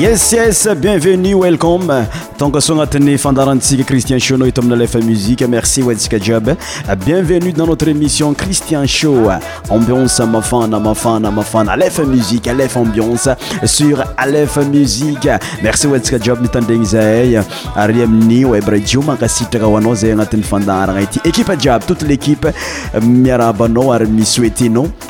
yes yes bienvenue welcome tongaso agnatin'ny fandarantsika christian show nao hito amina lefa musique merci ho antsika jiaby bienvenue dans notre émission christian show ambiance mafana mafana mafana alefa musique alefa ambiance sur alefa musique merci ho antsika jiaby mitandregny zahay ary amin'ny web radio mankasitraka ho anao zay agnatin'ny fandaharagna ity équipe jiaby toute l'équipe miarahaba anao ary misouhaite anao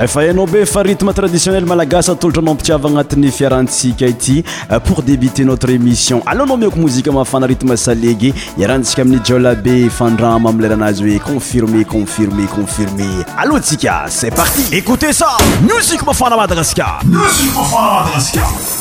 Efa hainao be fa rythme traditionnel malagasy atolotra anao mpitiava agnatin'ny fiarahantsika ity euh, pour débuter notre émission aleo anao miako mozika mafana rythme salegy iarahantsika amin'ny jola be fandrama amin'ny leranazy hoe confirmé confirmé confirmé aleo tsika c'est parti écoutez ça musique mafana madagasikara musique mafana madagasikara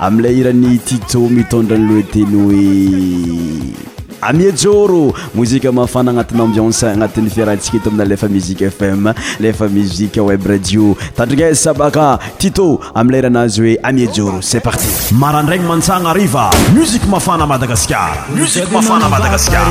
Amin'ilay hiran'i Tito mitondra ny lohateny hoe Amiejoro, mozika mafana agnatin'ny ambiance agnatin'ny fiarahantsika eto amin'ny Alefa Musique FM, Alefa Musique Web Radio. Tandrignesa baka Tito amin'ilay hiranazy hoe Amiejoro. C'est parti. Marandraigny mantsagna hariva, musique mafana Madagasikara, musique mafana Madagasikara.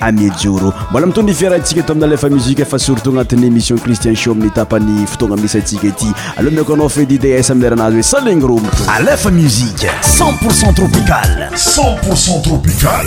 anejoro mbola mitondra ny fiarahantsika eto amina lefa musique fa surtout agnatin'ny émission Christian Show amin'ny tapany fotoagna misy antsika ity aloha miako anao Freddy DS amin'ny leranazy hoe saling room alefa musique 100% tropical 100% tropical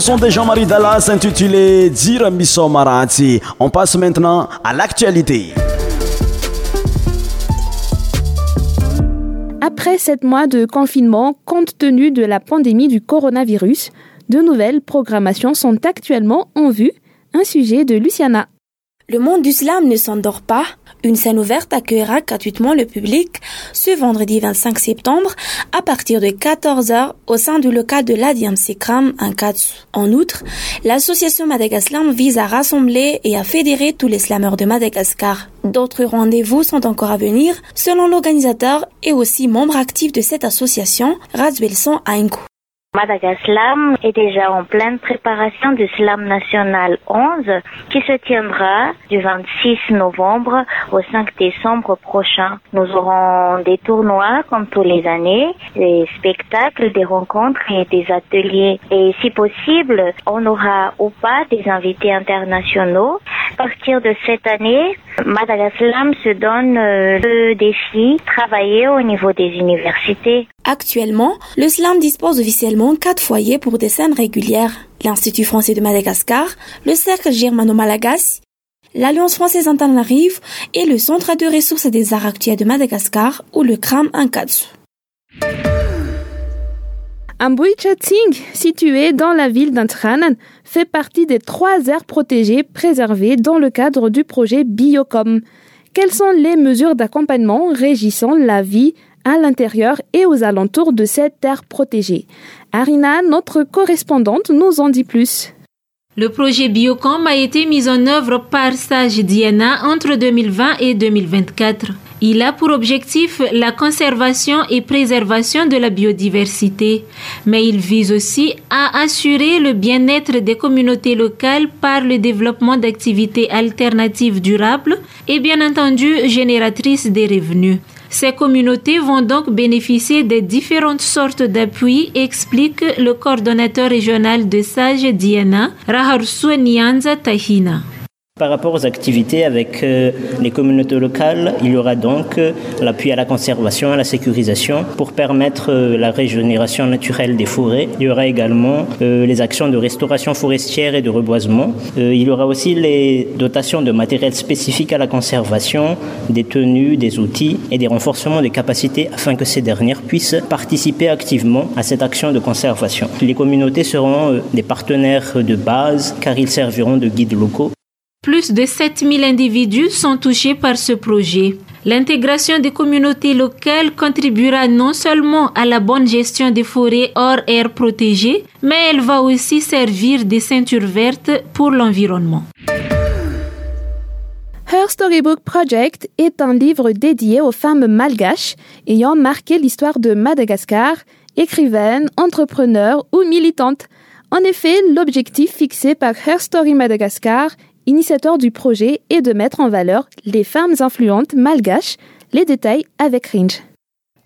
sont des Jean-Marie Dallas intitulé Dire Marati. On passe maintenant à l'actualité. Après sept mois de confinement, compte tenu de la pandémie du coronavirus, de nouvelles programmations sont actuellement en vue. Un sujet de Luciana. Le monde slam ne s'endort pas une scène ouverte accueillera gratuitement le public ce vendredi 25 septembre à partir de 14h au sein du local de l'Adiam Sikram en Katsu. En outre, l'association Madagaslam vise à rassembler et à fédérer tous les slameurs de Madagascar. D'autres rendez-vous sont encore à venir selon l'organisateur et aussi membre actif de cette association, Razuelson Ainko. Madagascar est déjà en pleine préparation du slam national 11 qui se tiendra du 26 novembre au 5 décembre prochain. Nous aurons des tournois comme tous les années, des spectacles, des rencontres et des ateliers. Et si possible, on aura ou pas des invités internationaux. À partir de cette année, Madagascar se donne euh, le défi de travailler au niveau des universités. Actuellement, le SLAM dispose officiellement de quatre foyers pour des scènes régulières. L'Institut français de Madagascar, le Cercle germano-malagas, l'Alliance française rive et le Centre de ressources des arts actuels de Madagascar ou le CRAM Ankatsu. Singh, situé dans la ville d'Antranan, fait partie des trois aires protégées préservées dans le cadre du projet Biocom. Quelles sont les mesures d'accompagnement régissant la vie à l'intérieur et aux alentours de cette aire protégée Arina, notre correspondante, nous en dit plus. Le projet Biocom a été mis en œuvre par Sage Diana entre 2020 et 2024. Il a pour objectif la conservation et préservation de la biodiversité, mais il vise aussi à assurer le bien-être des communautés locales par le développement d'activités alternatives durables et bien entendu génératrices des revenus. Ces communautés vont donc bénéficier des différentes sortes d'appui, explique le coordonnateur régional de SAGE Diana, Raharsu Nyanza Tahina. Par rapport aux activités avec euh, les communautés locales, il y aura donc euh, l'appui à la conservation, à la sécurisation pour permettre euh, la régénération naturelle des forêts. Il y aura également les actions de restauration forestière et de reboisement. Il y aura aussi les dotations de matériel spécifique à la conservation, des tenues, des outils et des renforcements des capacités afin que ces dernières puissent participer activement à cette action de conservation. Les communautés seront des partenaires de base car ils serviront de guides locaux plus de 7000 individus sont touchés par ce projet. L'intégration des communautés locales contribuera non seulement à la bonne gestion des forêts hors air protégées, mais elle va aussi servir des ceintures vertes pour l'environnement. Her Storybook Project est un livre dédié aux femmes malgaches ayant marqué l'histoire de Madagascar, écrivaines, entrepreneurs ou militantes. En effet, l'objectif fixé par Her Story Madagascar initiateur du projet, est de mettre en valeur les femmes influentes malgaches. Les détails avec Ringe.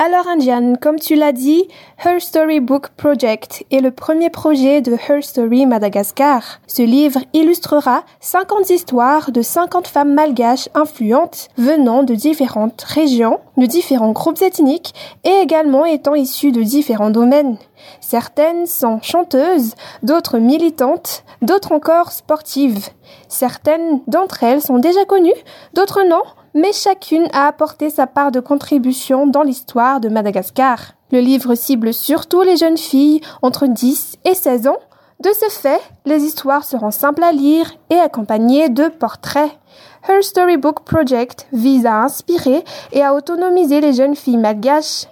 Alors Anjan, comme tu l'as dit, Her Story Book Project est le premier projet de Her Story Madagascar. Ce livre illustrera 50 histoires de 50 femmes malgaches influentes venant de différentes régions, de différents groupes ethniques et également étant issues de différents domaines. Certaines sont chanteuses, d'autres militantes, d'autres encore sportives. Certaines d'entre elles sont déjà connues, d'autres non, mais chacune a apporté sa part de contribution dans l'histoire de Madagascar. Le livre cible surtout les jeunes filles entre 10 et 16 ans. De ce fait, les histoires seront simples à lire et accompagnées de portraits. Her Storybook Project vise à inspirer et à autonomiser les jeunes filles malgaches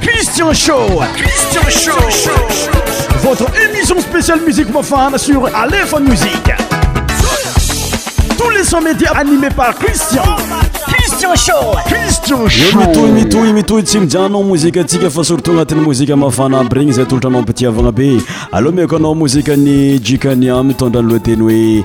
Christian Show Christian Show Votre émission spéciale musique mafana sur Aléphon Music Tous les sons médias animés par Christian Christian Show Christian Show Mitoy mitoy mitoy tsy mijanao mozika antsika fa surtout agnatin'ny mozika mafana aby regny izay atolotranao ampitiavagna be Allo mihaiko anao mozika ny Jikaniam mitondra ny lohateny hoe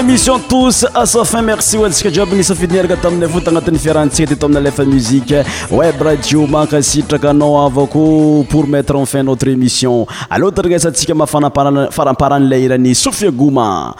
émission tous à sa fin merci hoantsika jiaby ny safidy niaraka tamin'ny avota agnatin'ny fiarantsika teto amina lefa musique web radio mankasitraka anao avako pour mettre en fin notre émission aloha tandrinesantsika mafanamparana faramparany lehiran'ny sofia goma